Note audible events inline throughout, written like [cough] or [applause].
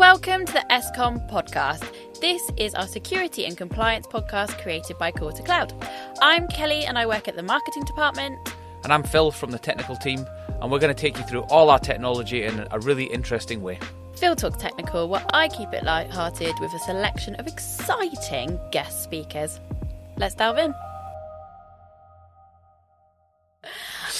Welcome to the ESCOM podcast. This is our security and compliance podcast created by Quarter Cloud. I'm Kelly and I work at the marketing department. And I'm Phil from the technical team, and we're going to take you through all our technology in a really interesting way. Phil Talks Technical, where I keep it light-hearted with a selection of exciting guest speakers. Let's delve in.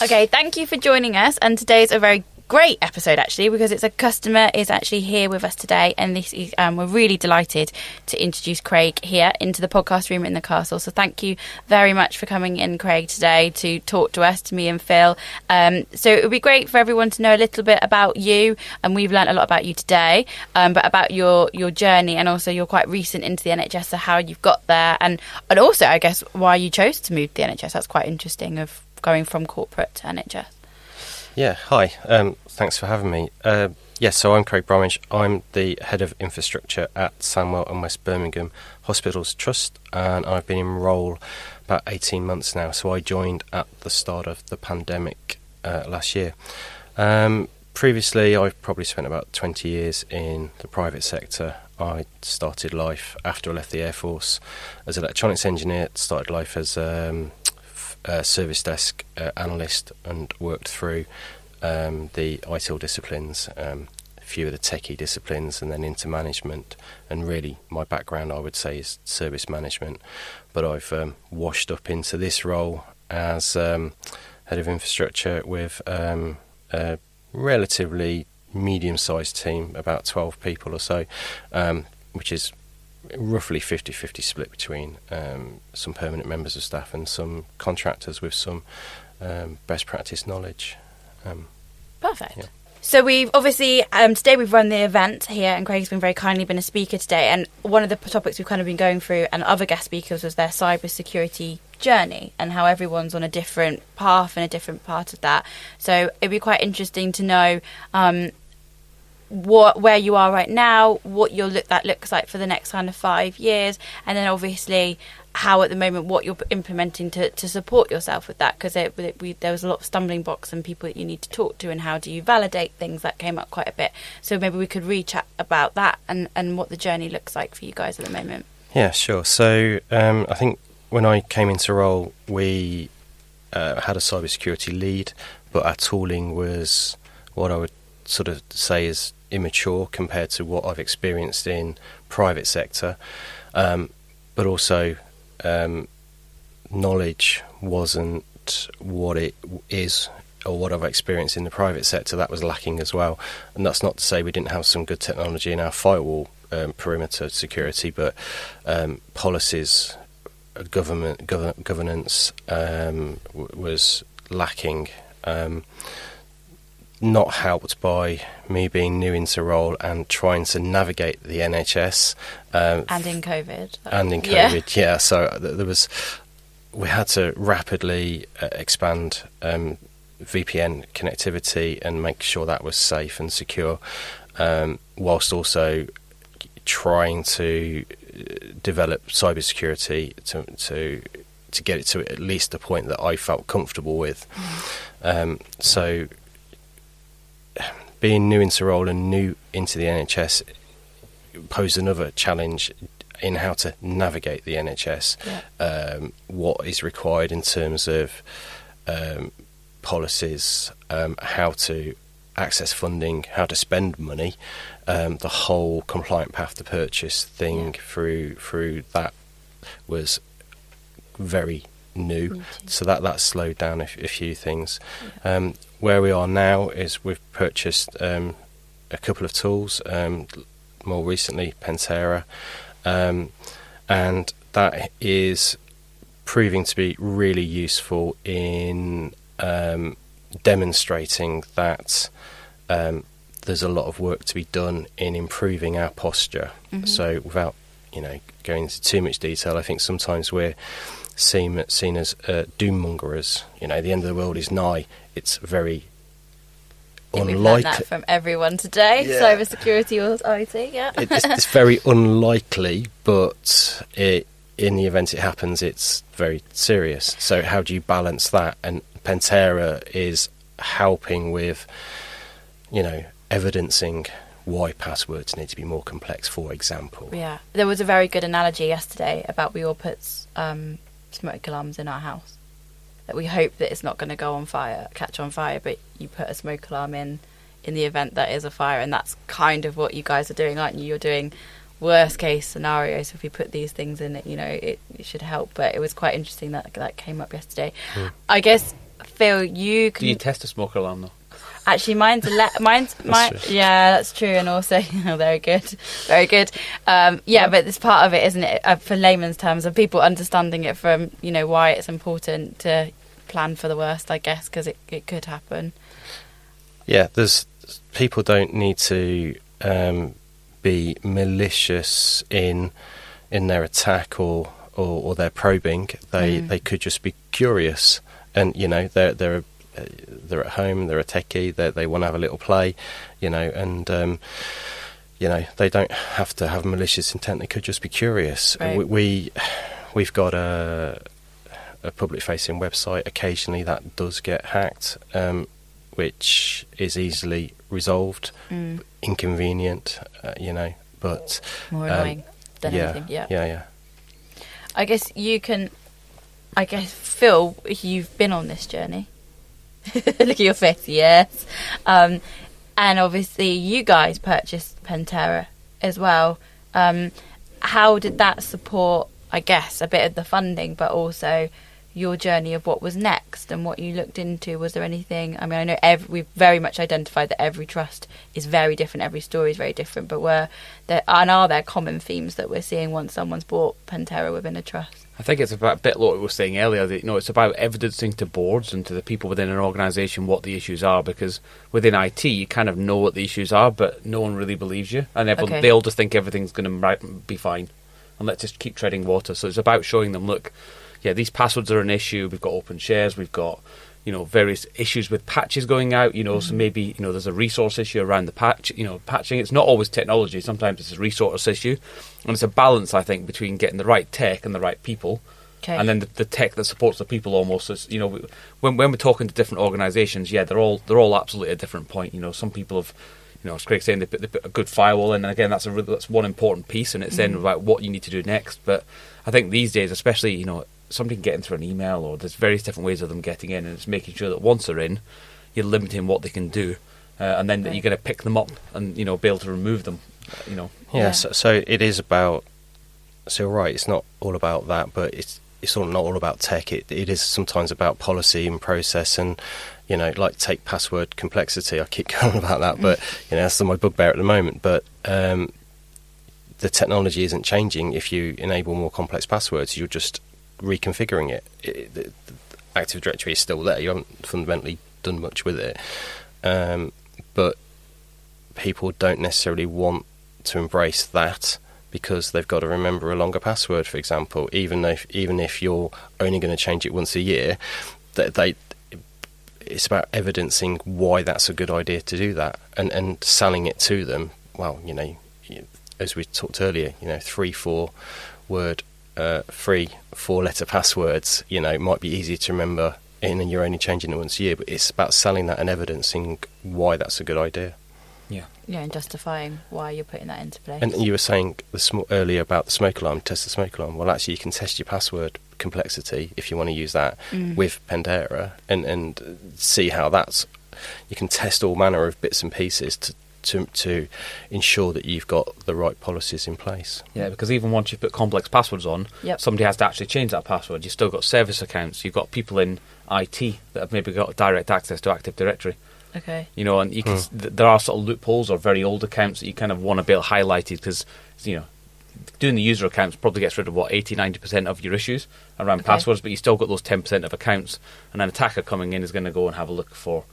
Okay, thank you for joining us. And today's a very great episode actually because it's a customer is actually here with us today, and this is um, we're really delighted to introduce Craig here into the podcast room in the castle. So thank you very much for coming in, Craig, today to talk to us, to me and Phil. Um, so it would be great for everyone to know a little bit about you, and we've learned a lot about you today, um, but about your your journey and also you're quite recent into the NHS, so how you've got there, and and also I guess why you chose to move to the NHS. That's quite interesting of going from corporate to NHS. Yeah, hi. Um, thanks for having me. Uh, yes, so I'm Craig Bromage. I'm the head of infrastructure at Sandwell and West Birmingham Hospitals Trust, and I've been in role about 18 months now. So I joined at the start of the pandemic uh, last year. Um, previously, I've probably spent about 20 years in the private sector. I started life after I left the Air Force as an electronics engineer, started life as um, uh, service desk uh, analyst and worked through um, the ITIL disciplines, um, a few of the techie disciplines, and then into management. And really, my background, I would say, is service management. But I've um, washed up into this role as um, head of infrastructure with um, a relatively medium sized team, about 12 people or so, um, which is roughly 50 50 split between um, some permanent members of staff and some contractors with some um, best practice knowledge. Um, Perfect. Yeah. So we've obviously um, today we've run the event here, and Craig's been very kindly been a speaker today. And one of the topics we've kind of been going through, and other guest speakers, was their cyber security journey and how everyone's on a different path and a different part of that. So it'd be quite interesting to know um, what where you are right now, what your look that looks like for the next kind of five years, and then obviously how at the moment what you're implementing to, to support yourself with that because there was a lot of stumbling blocks and people that you need to talk to and how do you validate things that came up quite a bit. So maybe we could re-chat about that and, and what the journey looks like for you guys at the moment. Yeah sure. So um, i think when i came into role we uh, had a cybersecurity lead but our tooling was what i would sort of say is immature compared to what I've experienced in private sector, um, but also um, knowledge wasn't what it is or what I've experienced in the private sector. That was lacking as well, and that's not to say we didn't have some good technology in our firewall um, perimeter security, but um, policies, government gov- governance um, w- was lacking. Um, not helped by me being new into role and trying to navigate the NHS. Um, and in COVID. And in COVID, yeah. yeah so there was, we had to rapidly uh, expand um, VPN connectivity and make sure that was safe and secure, um, whilst also trying to uh, develop cybersecurity to to to get it to at least the point that I felt comfortable with. Mm. Um, so being new into role and new into the NHS posed another challenge in how to navigate the NHS. Yeah. Um, what is required in terms of um, policies, um, how to access funding, how to spend money, um, the whole compliant path to purchase thing yeah. through through that was very new. So that that slowed down a, a few things. Yeah. Where we are now is we've purchased um, a couple of tools. Um, more recently, Pentera, um, and that is proving to be really useful in um, demonstrating that um, there's a lot of work to be done in improving our posture. Mm-hmm. So without you know going into too much detail, I think sometimes we're seen seen as uh, doom mongers. You know, the end of the world is nigh. It's very unlikely. that from everyone today. Yeah. Cybersecurity or IT. Yeah, it's, [laughs] it's, very unlikely, but it, in the event it happens, it's very serious. So how do you balance that? And Pentera is helping with, you know, evidencing why passwords need to be more complex, for example. Yeah, there was a very good analogy yesterday about we all put um, smoke alarms in our house. That we hope that it's not going to go on fire, catch on fire, but you put a smoke alarm in in the event that is a fire, and that's kind of what you guys are doing, aren't you? You're doing worst case scenarios. If we put these things in, it you know, it, it should help. But it was quite interesting that that came up yesterday. I guess Phil, you can Do you test a smoke alarm though? Actually, mine's a le- [laughs] mine's mine. Yeah, that's true, and also [laughs] oh, very good, very good. Um, yeah, but it's part of it, isn't it? Uh, for layman's terms, of people understanding it from you know why it's important to plan for the worst, I guess, because it it could happen. Yeah, there's people don't need to um, be malicious in in their attack or or, or their probing. They Mm. they could just be curious, and you know they're they're they're at home, they're a techie, they they want to have a little play, you know, and. Um, you know, they don't have to have malicious intent. They could just be curious. Right. We, we we've got a a public facing website. Occasionally, that does get hacked, um, which is easily resolved. Mm. Inconvenient, uh, you know, but More Um, annoying than yeah, anything. Yeah. yeah, yeah. I guess you can. I guess Phil, you've been on this journey. [laughs] Look at your face. Yes. Um, and obviously, you guys purchased Pentera as well. Um, how did that support? I guess a bit of the funding, but also your journey of what was next and what you looked into. Was there anything? I mean, I know every, we've very much identified that every trust is very different, every story is very different. But were there and are there common themes that we're seeing once someone's bought Pentera within a trust? I think it's about a bit like what we were saying earlier. That, you know, it's about evidencing to boards and to the people within an organisation what the issues are. Because within IT, you kind of know what the issues are, but no one really believes you, and everyone Okay. they all just think everything's going to be fine, and let's just keep treading water. So it's about showing them, look, yeah, these passwords are an issue. We've got open shares. We've got you know various issues with patches going out. You know, so mm. maybe you know there's a resource issue around the patch. You know, patching. It's not always technology. Sometimes it's a resource issue, and it's a balance, I think, between getting the right tech and the right people Okay. and then the, the tech that supports the people almost is you know when when we're talking to different organisations, yeah, they're all they're all absolutely at a different point. You know, some people have. You know, as Craig's saying, they put, they put a good firewall in, and again, that's a really, that's one important piece, and it's then mm. about what you need to do next. But I think these days, especially, you know, somebody can get in through an email, or there's various different ways of them getting in, and it's making sure that once they're in, you're limiting what they can do, uh, and then that you're going to pick them up and you know be able to remove them. You know, Yeah, Yeah. So, so it is about. So right, it's not all about that, but it's it's all, not all about tech. It it is sometimes about policy and process, and you know, like take password complexity. I keep [laughs] going about that, but you know, that's my bugbear at the moment. But um, the technology isn't changing. If you enable more complex passwords, you're just reconfiguring it. it the, the Active Directory is still there. You haven't fundamentally done much with it, um, but people don't necessarily want to embrace that because they've got to remember a longer password, for example. Even if even if you're only going to change it once a year, that they it's about evidencing why that's a good idea to do that and and selling it to them. Well, you know, as we talked earlier, you know, three four word uh, three four letter passwords. You know, it might be easier to remember. And you're only changing it once a year, but it's about selling that and evidencing why that's a good idea. yeah. yeah, and justifying why you're putting that into place. And you were saying the sm- earlier about the smoke alarm, test the smoke alarm. Well, actually, you can test your password complexity if you want to use that Mm. with Pentera and, and see how that's. You can test all manner of bits and pieces to, to, to ensure that you've got the right policies in place. Yeah, because even once you put complex passwords on, Yep. somebody has to actually change that password. You've still got service accounts. You've got people in IT that have maybe got direct access to Active Directory. okay. You know, and you can, hmm. th- there are sort of loopholes or very old accounts that you kind of want to be highlighted because, you know, doing the user accounts probably gets rid of what 80 90% of your issues around Okay. passwords, but you still got those 10% of accounts. And an attacker coming in is going to go and have a look for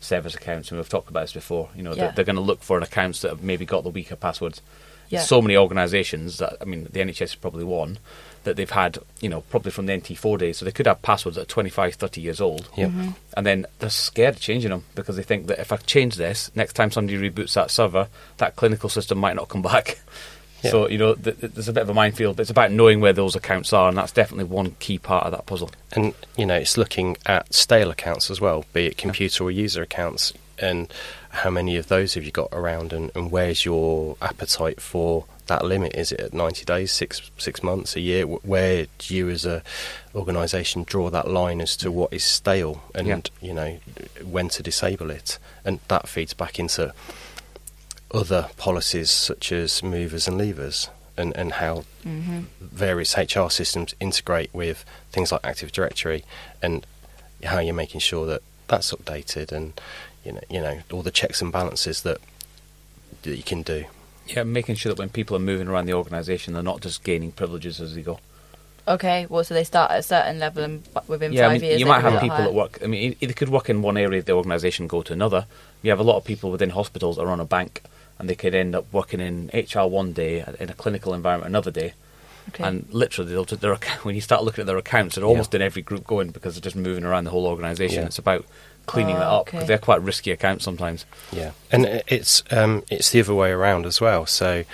service accounts, and we've talked about this before. You know, Yeah. they're, they're going to look for accounts that have maybe got the weaker passwords. Yeah. So many organisations that I mean, the NHS is probably one that they've had, you know, probably from the NT4 days. So they could have passwords that are 25, 30 years old, Yep. Mm-hmm. and then they're scared of changing them because they think that if I change this, next time somebody reboots that server, that clinical system might not come back. [laughs] Yeah. So you know, th- th- there's a bit of a minefield. But it's about knowing where those accounts are, and that's definitely one key part of that puzzle. And, you know, it's looking at stale accounts as well, be it computer or user accounts. and how many of those have you got around, and, and where's your appetite for that limit? Is it at 90 days, six six months, a year? Where do you, as a organisation, draw that line as to what is stale, and Yeah. you know when to disable it? And that feeds back into other policies such as movers and leavers, and and how Mm-hmm. various HR systems integrate with things like Active Directory, and how you're making sure that that's updated, and you know, you know, all the checks and balances that that you can do. Yeah, making sure that when people are moving around the organisation, they're not just gaining privileges as they go. Okay, well, so they start at a certain level, and within yeah, I five mean, years, you might have people higher. that work. I mean, they could work in one area of the organisation, go to another. You have a lot of people within hospitals that are on a bank, and they could end up working in HR one day, in a clinical environment another day, Okay. and literally, they'll, their [laughs] when you start looking at their accounts, they're almost in every group going because they're just moving around the whole organisation. Yeah. It's about cleaning Oh, that up because okay. they're quite risky accounts sometimes. Yeah, and it's um, it's the other way around as well. So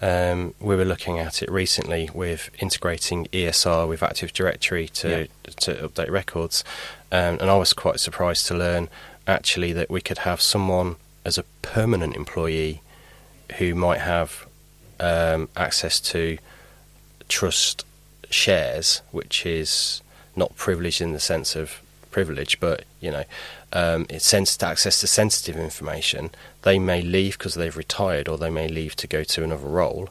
um, we were looking at it recently with integrating ESR with Active Directory to to update records, um, and I was quite surprised to learn actually that we could have someone as a permanent employee who might have um, access to trust shares, which is not privileged in the sense of privilege, but you know, um, it's sensitive access to sensitive information. They may leave because they've retired, or they may leave to go to another role,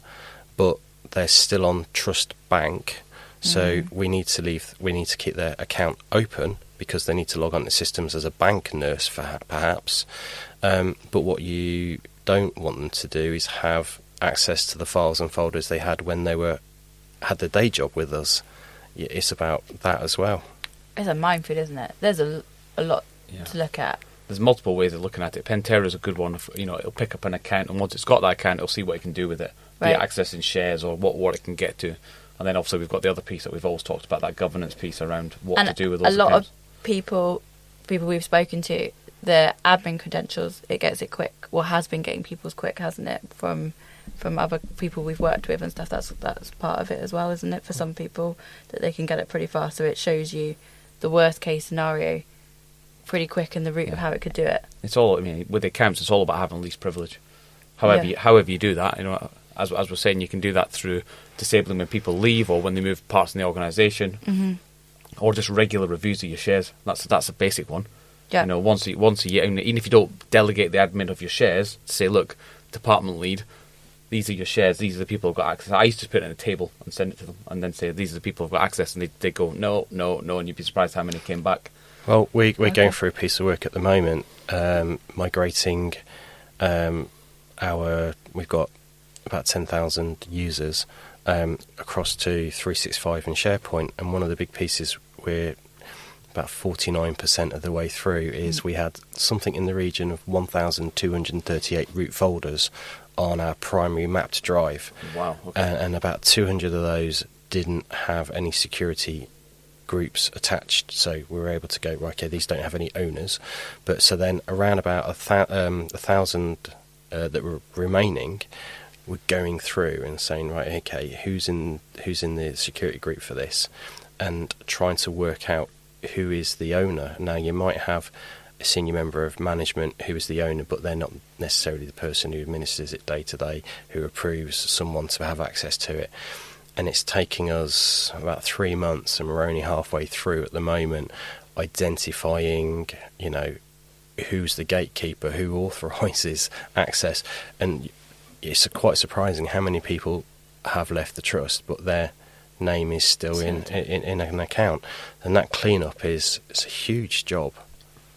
but they're still on Trust Bank. So we need to leave. We need to keep their account open because they need to log on to systems as a bank nurse, for, perhaps. Um, but what you don't want them to do is have access to the files and folders they had when they were had their day job with us. It's about that as well. it's a minefield, isn't it? There's a, a lot Yeah. to look at. There's multiple ways of looking at it. Pentera is a good one. If, you know, it'll pick up an account, and once it's got that account, it'll see what it can do with it, be it Right. accessing shares or what what it can get to. And then obviously we've got the other piece that we've always talked about, that governance piece around what and to do with all that. a lot accounts. of people, people we've spoken to, the admin credentials, it gets it quick. Well, has been getting people's quick, hasn't it? From from other people we've worked with and stuff. That's that's part of it as well, isn't it? For some people, that they can get it pretty fast. So it shows you the worst case scenario pretty quick and the route of how it could do it. It's all. I mean, with the accounts, it's all about having least privilege. However, Yeah. you, however you do that, you know, as as we're saying, you can do that through disabling when people leave or when they move parts in the organisation, Mm-hmm. or just regular reviews of your shares. That's that's a basic one. Yeah. You know, once a, once a year, and even if you don't delegate the admin of your shares, say, look, department lead, these are your shares, these are the people who've got access. I used to put it in a table and send it to them, and then say, these are the people who've got access, and they they go, no, no, no, and you'd be surprised how many came back. Well, we, we're going through a piece of work at the moment, um, migrating um, our. We've got about ten thousand users um, across to 365 and SharePoint, and one of the big pieces we're about 49% of the way through is we had something in the region of 1,238 root folders on our primary mapped drive, Wow. Okay. and, and about 200 of those didn't have any security groups attached. So we were able to go, right, okay, these don't have any owners. But so then around about a, thou- um, a thousand uh, that were remaining, we're going through and saying, right, okay, who's in who's in the security group for this, and trying to work out who is the owner. Now you might have a senior member of management who is the owner, but they're not necessarily the person who administers it day to day, who approves someone to have access to it. And it's taking us about three months, and we're only halfway through at the moment, identifying, you know, who's the gatekeeper, who authorises [laughs] access, and it's quite surprising how many people have left the trust, but their name is still in, in in an account, and that cleanup is it's a huge job,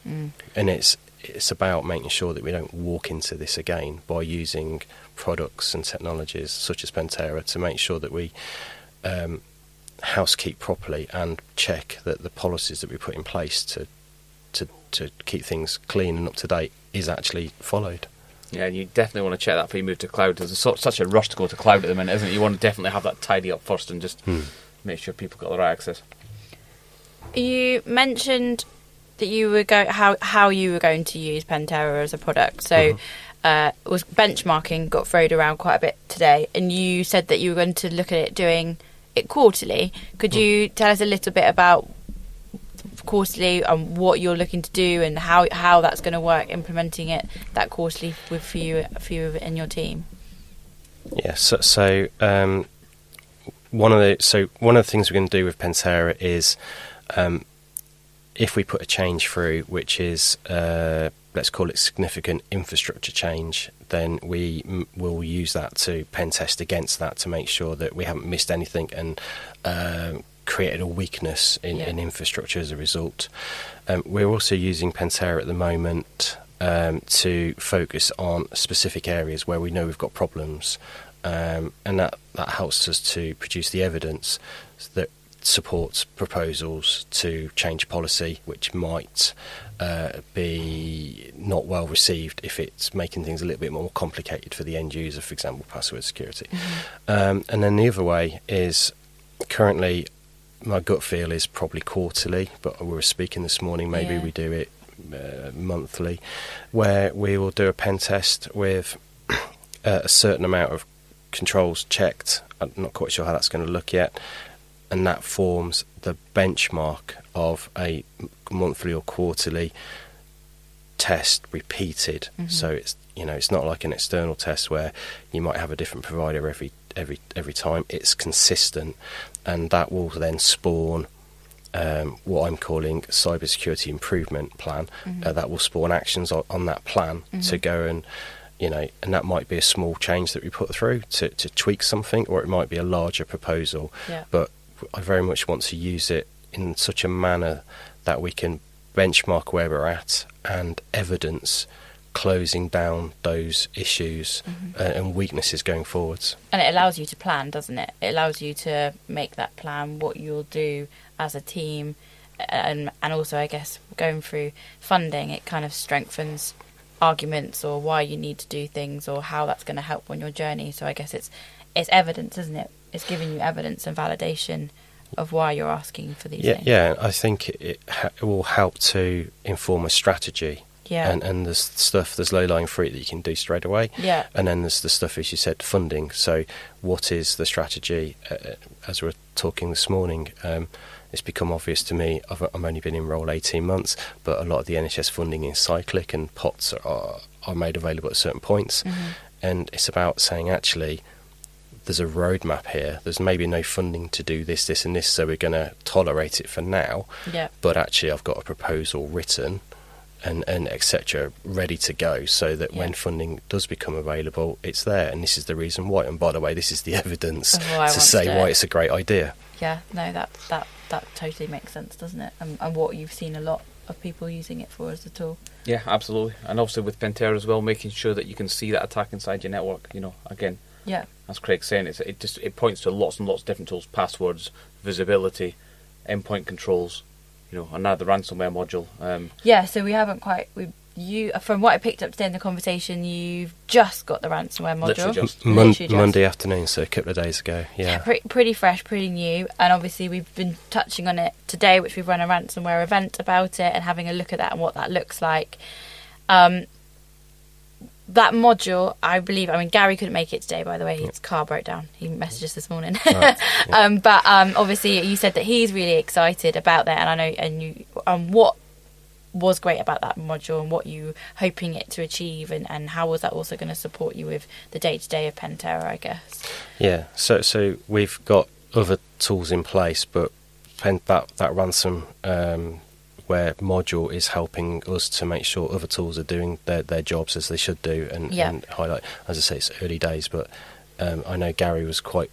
Mm. and it's it's about making sure that we don't walk into this again by using products and technologies such as Pentera to make sure that we um, housekeep properly and check that the policies that we put in place to to to keep things clean and up to date is actually followed. Yeah, and you definitely want to check that before you move to cloud. There's so, such a rush to go to cloud at the minute, isn't it? You want to definitely have that tidy up first and just Hmm. make sure people got the right access. You mentioned that you were go how how you were going to use Pentera as a product. So Mm-hmm. uh, was benchmarking got thrown around quite a bit today, and you said that you were going to look at it doing it quarterly. Could Mm. you tell us a little bit about quarterly and what you're looking to do and how how that's going to work implementing it that quarterly with for you for you in your team. Yeah. So, so um, one of the so one of the things we're going to do with Pentera is um, if we put a change through, which is uh, let's call it significant infrastructure change, then we m- will use that to pen test against that to make sure that we haven't missed anything and uh, created a weakness in, Yeah. in infrastructure as a result. Um, we're also using Pentera at the moment um, to focus on specific areas where we know we've got problems, um, and that, that helps us to produce the evidence that supports proposals to change policy, which might uh, be not well received if it's making things a little bit more complicated for the end user, for example, password security. Um, and then the other way is currently my gut feel is probably quarterly, but we were speaking this morning, maybe Yeah. we do it uh, monthly, where we will do a pen test with [clears throat] uh, a certain amount of controls checked. I'm not quite sure how that's going to look yet. And that forms the benchmark of a monthly or quarterly test repeated. Mhm. So it's you know it's not like an external test where you might have a different provider every every every time. It's consistent, and that will then spawn um, what I'm calling cybersecurity improvement plan. Mhm. Uh, that will spawn actions on, on that plan to Mhm. go and you know, and that might be a small change that we put through to, to tweak something, or it might be a larger proposal. Yeah. But I very much want to use it in such a manner that we can benchmark where we're at and evidence closing down those issues Mhm. uh, and weaknesses going forwards. And it allows you to plan, doesn't it? It allows you to make that plan, what you'll do as a team, and and also, I guess, going through funding, it kind of strengthens arguments or why you need to do things or how that's going to help on your journey. So I guess it's it's evidence, isn't it? It's giving you evidence and validation of why you're asking for these Yeah, things. yeah. I think it, ha- it will help to inform a strategy. Yeah. And and there's stuff, there's low lying fruit that you can do straight away. Yeah. And then there's the stuff, as you said, funding. So, what is the strategy? Uh, as we were talking this morning, um, it's become obvious to me. I've, I've only been in role 18 months, but a lot of the NHS funding is cyclic, and pots are, are made available at certain points. Mhm. And it's about saying, actually, there's a roadmap here. There's maybe no funding to do this, this, and this, so we're going to tolerate it for now. Yeah. But actually, I've got a proposal written and, and etc. ready to go so that when funding does become available, it's there. And this is the reason why. And by the way, this is the [laughs] evidence Of why I to say to why it's a great idea. Yeah. No, that that that totally makes sense, doesn't it? And, and what you've seen a lot of people using it for as a tool. Yeah, absolutely. And also with Pentera as well, making sure that you can see that attack inside your network. You know, again, Yeah. as Craig's saying, it's, it just it points to lots and lots of different tools: passwords, visibility, endpoint controls. You know, and now the ransomware module. Um, Yeah, so we haven't quite. We you from what I picked up today in the conversation, you've just got the ransomware module. Literally just. Mon- Literally just. Monday afternoon, so a couple of days ago. Yeah. Pretty, pretty fresh, pretty new, and obviously we've been touching on it today, which we've run a ransomware event about it and having a look at that and what that looks like. Um, that module, I believe. I mean, Gary couldn't make it today, by the way. His car broke down. He messaged us this morning. Right, [laughs] yeah. um, but um, obviously, you said that he's really excited about that, and I know, and you, um, what was great about that module, and what you hoping it to achieve, and, and how was that also going to support you with the day to day of Pentera, I guess. Yeah, so so we've got other tools in place, but pen, that that ransom um, where module is helping us to make sure other tools are doing their, their jobs as they should do, and, Yeah. and highlight. As I say, it's early days, but um, I know Gary was quite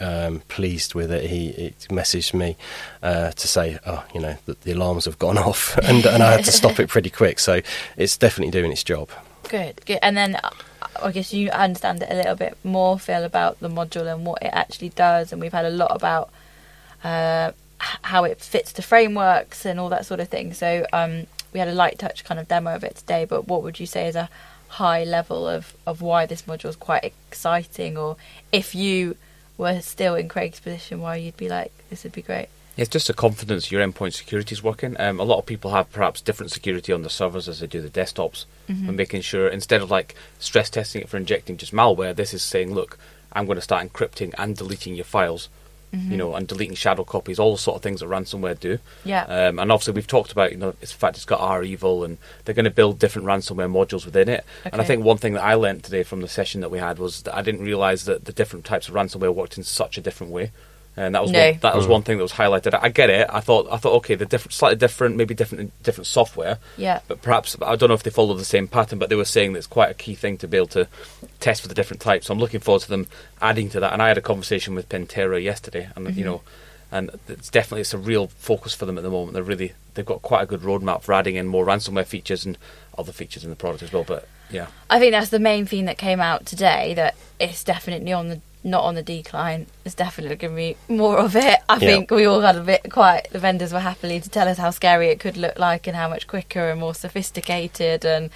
um, pleased with it. He, he messaged me uh, to say, "Oh, you know, that the alarms have gone [laughs] off," and, and I had to stop it pretty quick. So it's definitely doing its job. Good, good. And then I guess you understand it a little bit more, Phil, about the module and what it actually does. And we've had a lot about uh, how it fits the frameworks and all that sort of thing. So um, we had a light touch kind of demo of it today. But what would you say is a high level of, of why this module is quite exciting? Or if you were still in Craig's position, why you'd be like, this would be great? It's just a confidence your endpoint security is working. Um, a lot of people have perhaps different security on the servers as they do the desktops, Mhm. and making sure instead of like stress testing it for injecting just malware, this is saying, look, I'm going to start encrypting and deleting your files. You know, and deleting shadow copies, all the sort of things that ransomware do. Yeah. Um, and obviously, we've talked about, you know, it's the fact it's got REvil and they're going to build different ransomware modules within it. Okay. And I think one thing that I learned today from the session that we had was that I didn't realise that the different types of ransomware worked in such a different way. And that was No. one, that was Mm. one thing that was highlighted. I get it. I thought I thought okay, they're different, slightly different, maybe different different software. Yeah. But perhaps I don't know if they follow the same pattern, but they were saying that it's quite a key thing to be able to test for the different types. So I'm looking forward to them adding to that. And I had a conversation with Pentera yesterday, and Mm-hmm. you know, and it's definitely it's a real focus for them at the moment. They're really they've got quite a good roadmap for adding in more ransomware features and other features in the product as well. But yeah, I think that's the main theme that came out today. That it's definitely on the not on the decline. It's definitely going to be more of it. I Yeah. think we all had a bit quite. The vendors were happily to tell us how scary it could look like and how much quicker and more sophisticated, and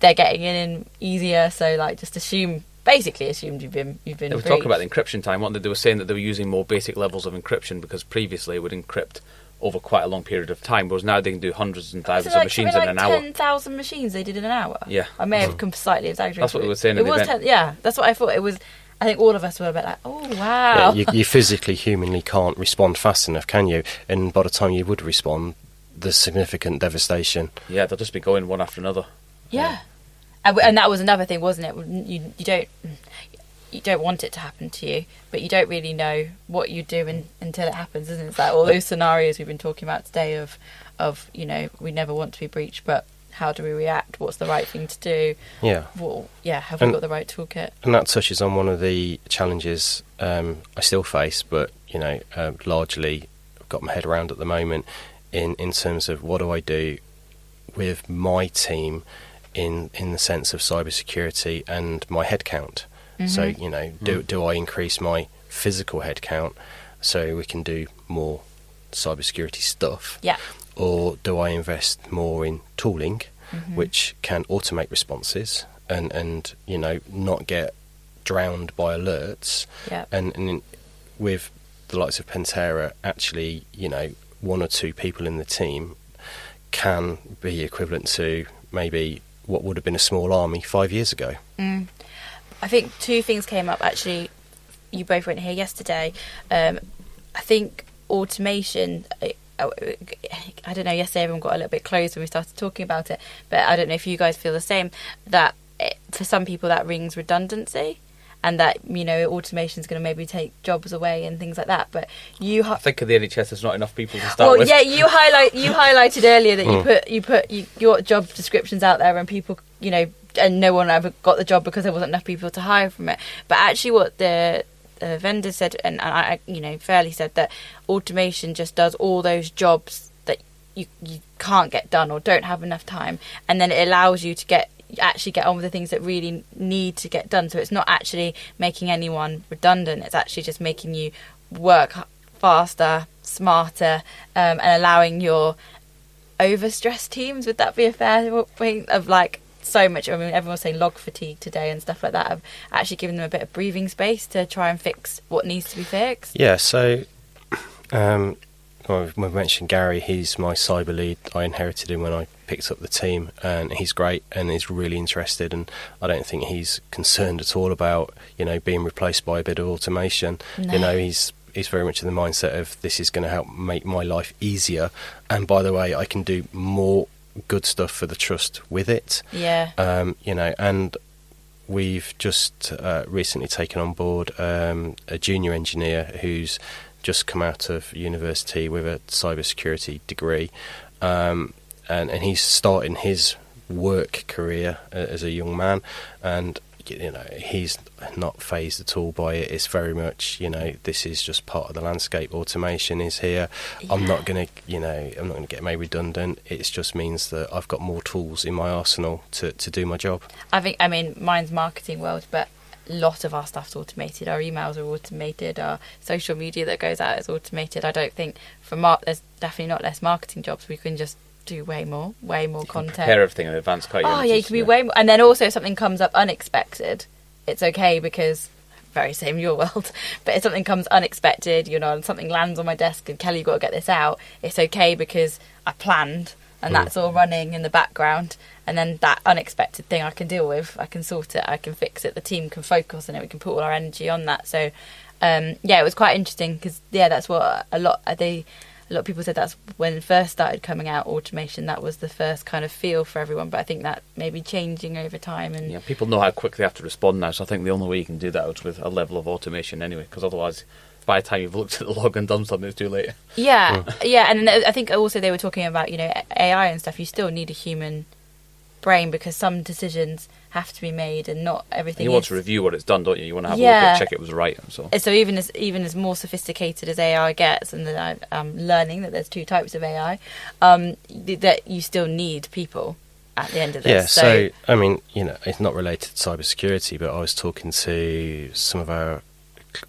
they're getting in easier. So like, just assume, basically assumed you've been you've been. they were talking about the encryption time. weren't they? they were saying that they were using more basic levels of encryption because previously it would encrypt over quite a long period of time, whereas now they can do hundreds and thousands like of machines something in like an hour. Ten thousand machines they did in an hour. Yeah. I may have mm. come slightly exaggerated. That's what they were saying It was ten, yeah, that's what I thought. It was. I think all of us were a bit like, oh wow. Yeah, you, you physically, humanly can't respond fast enough, can you? And by the time you would respond, there's significant devastation. Yeah, they'll just be going one after another. Yeah, and, and that was another thing, wasn't it? You you don't you don't want it to happen to you, but you don't really know what you do in, until it happens, isn't it? It's like all those scenarios we've been talking about today of of you know we never want to be breached, but how do we react? What's the right thing to do? Yeah. Well, yeah, have we got the right toolkit? And that touches on one of the challenges um, I still face, but you know, uh, largely I've got my head around at the moment. In in terms of what do I do with my team, in in the sense of cybersecurity and my headcount. So you know, do do I increase my physical headcount so we can do more cybersecurity stuff? Yeah, or do I invest more in tooling, which can automate responses and and you know not get drowned by alerts? yeah, And, and with the likes of Pentera, actually, you know, one or two people in the team can be equivalent to maybe what would have been a small army five years ago. Mm. I think two things came up actually. You both went here yesterday. Um, I think automation. I, I don't know. Yesterday, everyone got a little bit close when we started talking about it, but I don't know if you guys feel the same. That it, for some people that rings redundancy, and that you know automation is going to maybe take jobs away and things like that. But you, I think of the NHS, there's not enough people to start well, with. yeah, you highlight you highlighted earlier that you Mm. put you put you, your job descriptions out there and people, you know, and no one ever got the job because there wasn't enough people to hire from it. But actually, what the uh, vendor said, and, and I, you know, fairly said that automation just does all those jobs that you you can't get done or don't have enough time, and then it allows you to get actually get on with the things that really need to get done. So it's not actually making anyone redundant. It's actually just making you work faster, smarter, um, and allowing your overstressed teams. Would that be a fair point of like so much? I mean, everyone's saying log fatigue today and stuff like that. Of actually giving them a bit of breathing space to try and fix what needs to be fixed. Yeah, so um, well, we mentioned Gary. He's my cyber lead. I inherited him when I picked up the team, and he's great and is really interested. And I don't think he's concerned at all about you know being replaced by a bit of automation. No. You know, he's he's very much in the mindset of this is going to help make my life easier. And by the way, I can do more good stuff for the trust with it. Yeah. um, you know, and we've just uh, recently taken on board um, a junior engineer who's just come out of university with a cybersecurity degree, um, and and he's starting his work career uh, as a young man, and you know he's not phased at all by it. It's very much you know this is just part of the landscape. Automation is here. I'm not going to you know I'm not going to get made redundant. It just means that I've got more tools in my arsenal to to do my job. I think I mean mine's marketing world, but a lot of our stuff's automated. Our emails are automated. Our social media that goes out is automated. I don't think for mar- there's definitely not less marketing jobs. We can just do way more, way more You content. prepare everything in advance, can't you? Oh yeah, you can be way more. And then also if something comes up unexpected, it's okay because very same [laughs] your world. But if something comes unexpected, you know, and something lands on my desk and Kelly, you've got to get this out. It's okay because I planned and that's all running in the background. And then that unexpected thing I can deal with, I can sort it, I can fix it. The team can focus on it. We can put all our energy on that. So, um, yeah, it was quite interesting because yeah, that's what a lot of they a lot of people said that's when it first started coming out automation. That was the first kind of feel for everyone. But I think that may be changing over time. And Yeah, people know how quick they have to respond now. So I think the only way you can do that is with a level of automation anyway, because otherwise, by the time you've looked at the log and done something, it's too late. Yeah, yeah, and I think also they were talking about you know AI and stuff. You still need a human brain because some decisions have to be made, and not everything. you want is. to review what it's done, don't you? You want to have a look at check it was right. and So so even as even as more sophisticated as AI gets, and then I'm learning that there's two types of AI, um, th- that you still need people at the end of this. Yeah, so, I mean, you know, it's not related to cybersecurity, but I was talking to some of our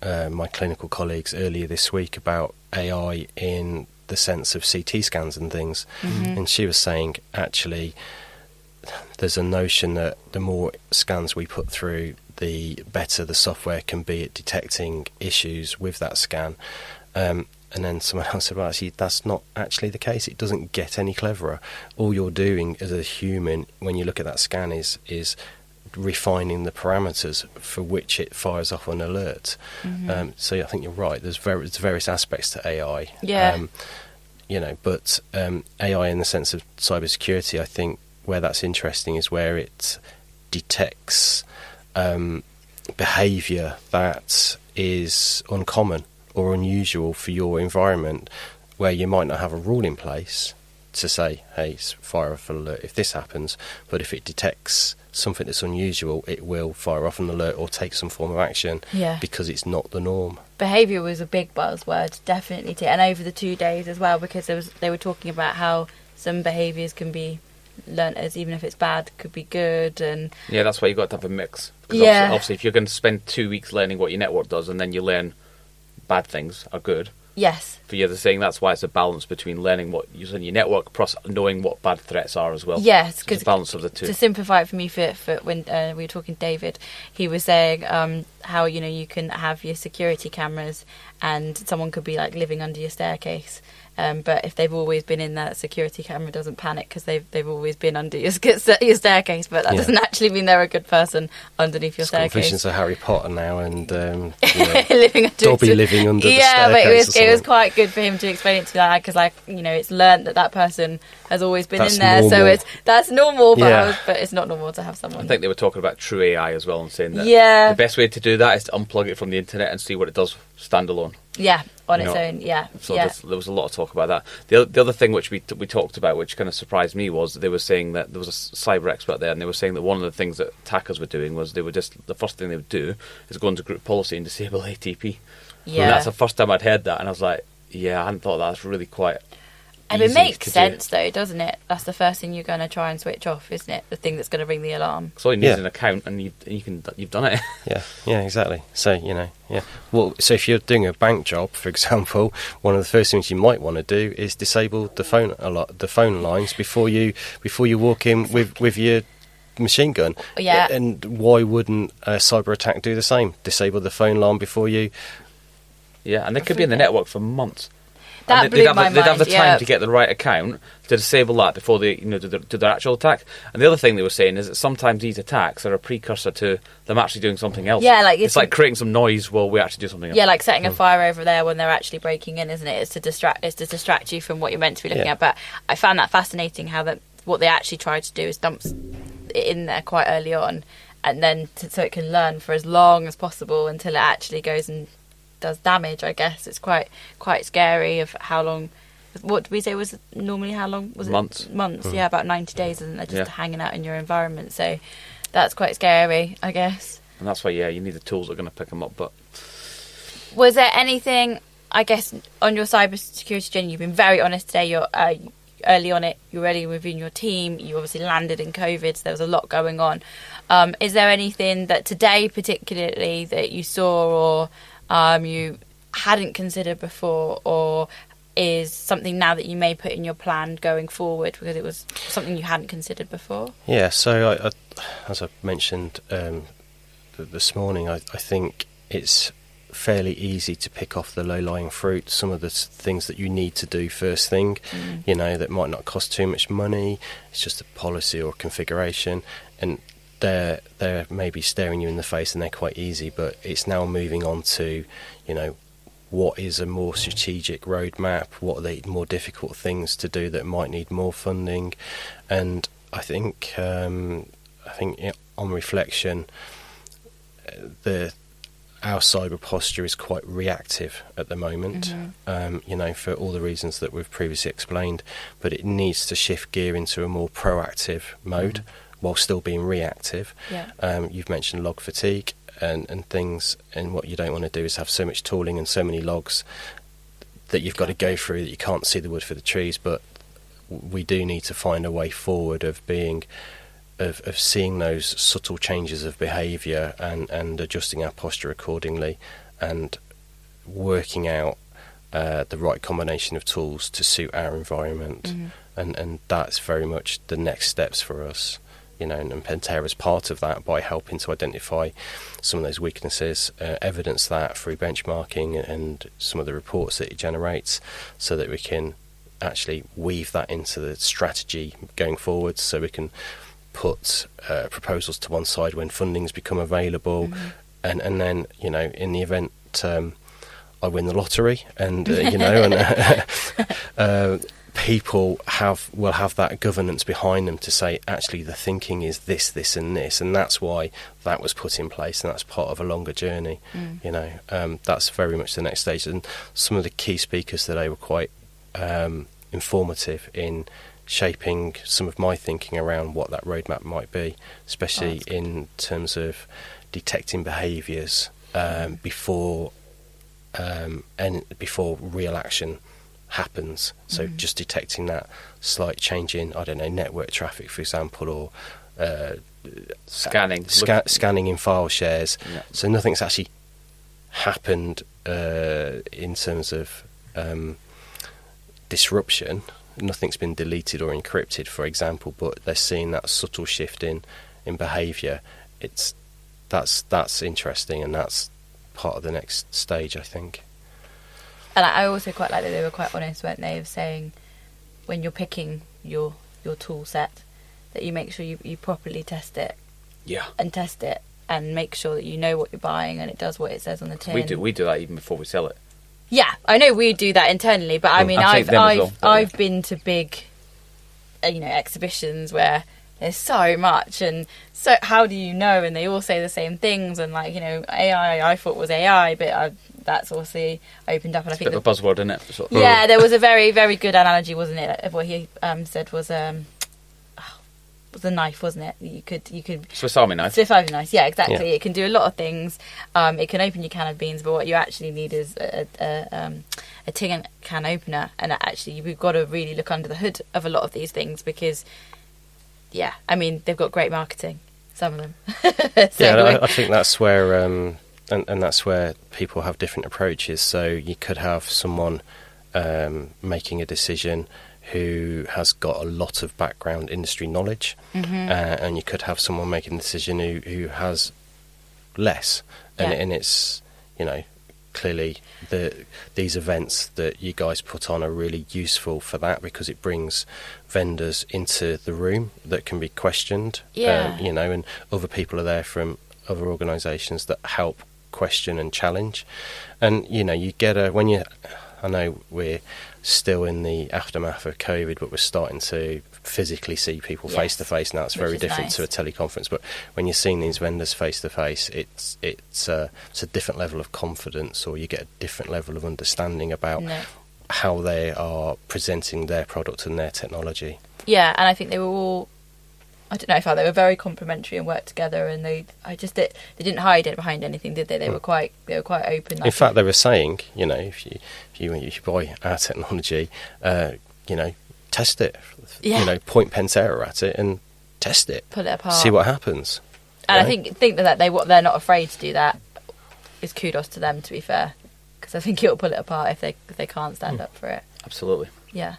uh, my clinical colleagues earlier this week about AI in the sense of CT scans and things, Mm-hmm. and she was saying actually there's a notion that the more scans we put through, the better the software can be at detecting issues with that scan. Um, and then someone [laughs] else said, well, actually, that's not actually the case. It doesn't get any cleverer. All you're doing as a human when you look at that scan is is refining the parameters for which it fires off an alert. Um, so I think you're right. There's, var- there's various aspects to AI. Yeah. Um, you know, but um, AI in the sense of cybersecurity, I think where that's interesting is where it detects um, behaviour that is uncommon or unusual for your environment, where you might not have a rule in place to say, "Hey, s- fire off an alert if this happens," but if it detects something that's unusual, it will fire off an alert or take some form of action Yeah. because it's not the norm. behavior was a big buzzword, definitely, and over the two days as well, because there was they were talking about how some behaviors can be learnt as even if it's bad, could be good, and yeah, that's why you've got to have a mix. 'Cause Yeah. Obviously, obviously, if you're going to spend two weeks learning what your network does, and then you learn bad things are good yes, for you, they're saying that's why it's a balance between learning what using your network plus knowing what bad threats are as well. yes, So because a balance of the two. to simplify it for me, for, for when uh, we were talking to David, he was saying um, how you know you can have your security cameras, and someone could be like living under your staircase. Um, but if they've always been in that security camera doesn't panic because they've they've always been under your, [laughs] your staircase. But that Yeah. doesn't actually mean they're a good person underneath your It's staircase. visions of Harry Potter now, and um, [laughs] you know, [laughs] living under Dobby living under the yeah, but it was it was quite good for him to explain it to me like because like you know it's learnt that that person has always been That's in there, so it's that's normal. But, Yeah. was, but it's not normal to have someone. I think they were talking about true AI as well and saying that Yeah. the best way to do that is to unplug it from the internet and see what it does standalone. yeah, on its know, own. Yeah, So yeah, there was a lot of talk about that. The other, the other thing which we t- we talked about, which kind of surprised me, was they were saying that there was a cyber expert there, and they were saying that one of the things that attackers were doing was they would just the first thing they would do is go into group policy and disable ATP. yeah. And that's the first time I'd heard that, and I was like, yeah, I hadn't thought that. That's really quite. And it makes to do. sense though, doesn't it? That's the first thing you're going to try and switch off, isn't it? The thing that's going to ring the alarm. So you need Yeah. an account, and you you can you've done it. [laughs] Yeah, yeah, exactly. So you know, yeah. Well, so if you're doing a bank job, for [laughs] example, one of the first things you might want to do is disable the phone a lot, the phone lines before you before you walk in with with your machine gun. Yeah. And why wouldn't a cyber attack do the same? Disable the phone line before you. yeah, and they could be in the network for months. That and blew they'd have, my the, they'd have the time yeah. to get the right account to disable that before they you know do their, do their actual attack. And the other thing they were saying is that sometimes these attacks are a precursor to them actually doing something else. Yeah, like it's, it's- like creating some noise while we actually do something else. Yeah, like setting a Hmm. fire over there when they're actually breaking in, isn't it? It's to distract. It's to distract you from what you're meant to be looking Yeah. at. But I found that fascinating how that what they actually tried to do is dump it in there quite early on, and then to, so it can learn for as long as possible until it actually goes and does damage. I guess it's quite quite scary of how long. What did we say was normally how long was it? Months. Months. Yeah, about ninety days, isn't it? Just Yeah. hanging out in your environment. So that's quite scary, I guess. and that's why yeah, you need the tools that are going to pick them up. But Was there anything, I guess, on your cybersecurity journey? You've been very honest today. You're uh, early on it. You're already within your team. You obviously landed in COVID, so there was a lot going on. Um, is there anything that today, particularly, that you saw or um, you hadn't considered before, or is something now that you may put in your plan going forward because it was something you hadn't considered before? Yeah. So I, I, as I mentioned um, th- this morning, I, I think it's fairly easy to pick off the low-lying fruit. Some of the s- things that you need to do first thing, you know, that might not cost too much money. It's just a policy or configuration, and they're they're maybe staring you in the face, and they're quite easy. But it's now moving on to, you know, what is a more strategic roadmap? What are the more difficult things to do that might need more funding? And I think um, I think on reflection, uh, the our cyber posture is quite reactive at the moment. Um, you know, for all the reasons that we've previously explained, but it needs to shift gear into a more proactive mode while still being reactive. Yeah. Um, you've mentioned log fatigue and, and things, and what you don't want to do is have so much tooling and so many logs that you've got to go through that you can't see the wood for the trees. But we do need to find a way forward of being of, of seeing those subtle changes of behaviour and, and adjusting our posture accordingly and working out uh, the right combination of tools to suit our environment Mm-hmm. and and that's very much the next steps for us you know and, and is part of that by helping to identify some of those weaknesses uh, evidence that through benchmarking and some of the reports that it generates so that we can actually weave that into the strategy going forward. So we can put uh, proposals to one side when fundings become available. And and then you know in the event um, I win the lottery and uh, you know and [laughs] uh, people have will have that governance behind them to say actually the thinking is this this and this and that's why that was put in place and that's part of a longer journey you know. Um, that's very much the next stage and some of the key speakers today were quite um, informative in shaping some of my thinking around what that roadmap might be, especially that's in terms of detecting behaviours um, before um, and before real action happens. So just detecting that slight change in I don't know network traffic, for example, or uh, Scanning. sca- scanning in file shares. Yeah. So nothing's actually happened uh, in terms of um, disruption. Nothing's been deleted or encrypted, for example, but they're seeing that subtle shift in in behaviour. It's that's that's interesting, and that's part of the next stage, I think. And I I also quite like that they were quite honest, weren't they, of saying when you're picking your your tool set that you make sure you, you properly test it Yeah. and test it and make sure that you know what you're buying and it does what it says on the tin. We do we do that even before we sell it. Yeah, I know we do that internally, but I mean, I'm I've I've well, I've yeah. been to big, uh, you know, exhibitions where there's so much, and so how do you know? And they all say the same things, and like you know, AI I thought was AI, but I, that's obviously opened up, and I think Bit of the- a buzzword, isn't it? Sort of- yeah, [laughs] there was a very very good analogy, wasn't it? Of what he um, said was um, [sighs] was a knife, wasn't it? You could you could Swiss Army knife. Swift Ivy nice, yeah, exactly. Yeah. It can do a lot of things. Um, it can open your can of beans, but what you actually need is a, a, um, a tin can opener. And actually, we've got to really look under the hood of a lot of these things because, yeah, I mean, they've got great marketing. Some of them. [laughs] so, yeah, I, I think that's where, um, and, and that's where people have different approaches. So you could have someone um, making a decision who has got a lot of background industry knowledge, Mm-hmm. uh, and you could have someone making a decision who, who has less, and, Yeah. and it's you know clearly the these events that you guys put on are really useful for that because it brings vendors into the room that can be questioned Yeah. um, you know and other people are there from other organizations that help question and challenge and you know you get a when you I know we're still in the aftermath of COVID, but we're starting to physically see people face to face now. It's very different to a teleconference, but when you're seeing these vendors face to face, it's it's uh, it's a different level of confidence, or you get a different level of understanding about No. how they are presenting their product and their technology. Yeah, and I think they were all. I don't know if they were very complimentary and worked together, and they. I just did, they didn't hide it behind anything, did they? They were quite. They were quite open. In fact, they were saying, you know, if you if you, if you buy our technology, uh, you know, test it. Yeah. You know, point Pentera at it and test it. pull it apart. See what happens. And I think think that they what they're not afraid to do that is kudos to them. To be fair, because I think it'll pull it apart if they if they can't stand Hmm. up for it. Absolutely. Yeah.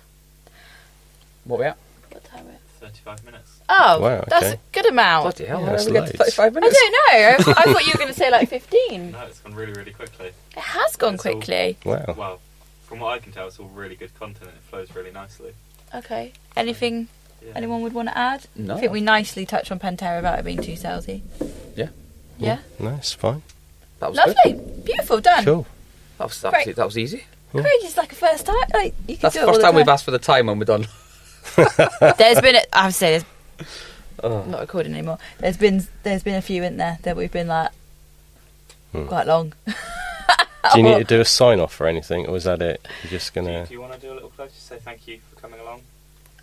What we at? What time is 35 minutes. Oh, Wow, that's okay. a good amount. Bloody hell, Yeah, that's did we get to loads. 35 I minutes? don't know. I, I thought you were going to say like [laughs] 15. No, it's gone really, really quickly. It has gone It's all- quickly. Wow. Well, from what I can tell, it's all really good content. and It flows really nicely. Okay. Anything Yeah. anyone would want to add? No. I think we nicely touched on Pentera about it being too salesy. Yeah. Yeah. No, it's fine. That was Lovely. good. Beautiful. Done. Cool. That was, that Great. was, that was easy. Great. It's like a first time. Like you can That's do the it all first the time we've asked for the time when we're done. [laughs] There's been. A, I have to say, there's Oh. I'm not recording anymore. There's been there's been a few in there that we've been like Hmm. quite long. [laughs] Do you need to [laughs] do a sign off or anything, or is that it? You're just gonna. do you want to do a little close? Just say thank you for coming along,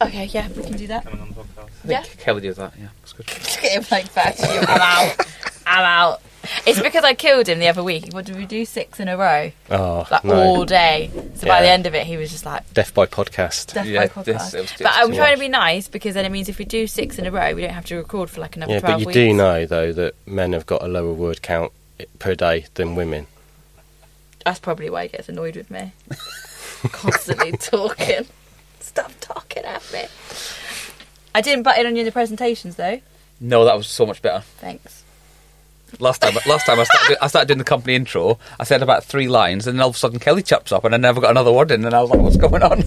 Okay, yeah, we can do that. coming on the podcast. I think Yeah. Kelly did that, yeah. That's good. Look at him like fuck. I'm out. I'm out. It's because I killed him the other week. What did we do? Six in a row, Oh, like no. all day. So by the end of it, he was just like Death by podcast. death Yeah, by this- podcast. it was but I'm trying much. to be nice because then it means if we do six in a row, we don't have to record for like another Yeah, twelve but you weeks. do know though that men have got a lower word count per day than women. That's probably why he gets annoyed with me. [laughs] Constantly talking. Stop talking at me. I didn't butt in on you in the presentations though. No, that was so much better. Thanks. Last time, last time I started, I started doing the company intro. I said about three lines, and then all of a sudden Kelly chops up, and I never got another word in, and I was like, "What's going on?"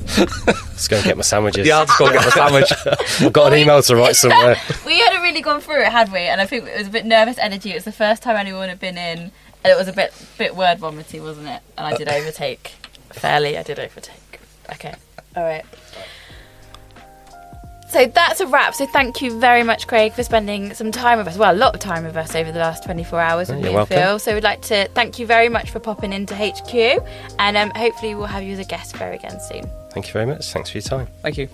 Let's go and get my sandwiches. [laughs] yeah, I'll just go get my [laughs] sandwich. I've got an email to write somewhere. [laughs] We hadn't really gone through it, had we? And I think it was a bit nervous energy. It was the first time anyone had been in, and it was a bit bit word vomity, wasn't it? And I did overtake fairly. I did overtake. Okay. All right. So that's a wrap. So thank you very much, Craig, for spending some time with us. Well, a lot of time with us over the last 24 hours with Oh, me you're and welcome. Phil. So we'd like to thank you very much for popping into HQ, and um, hopefully we'll have you as a guest very again soon. Thank you very much. Thanks for your time. Thank you.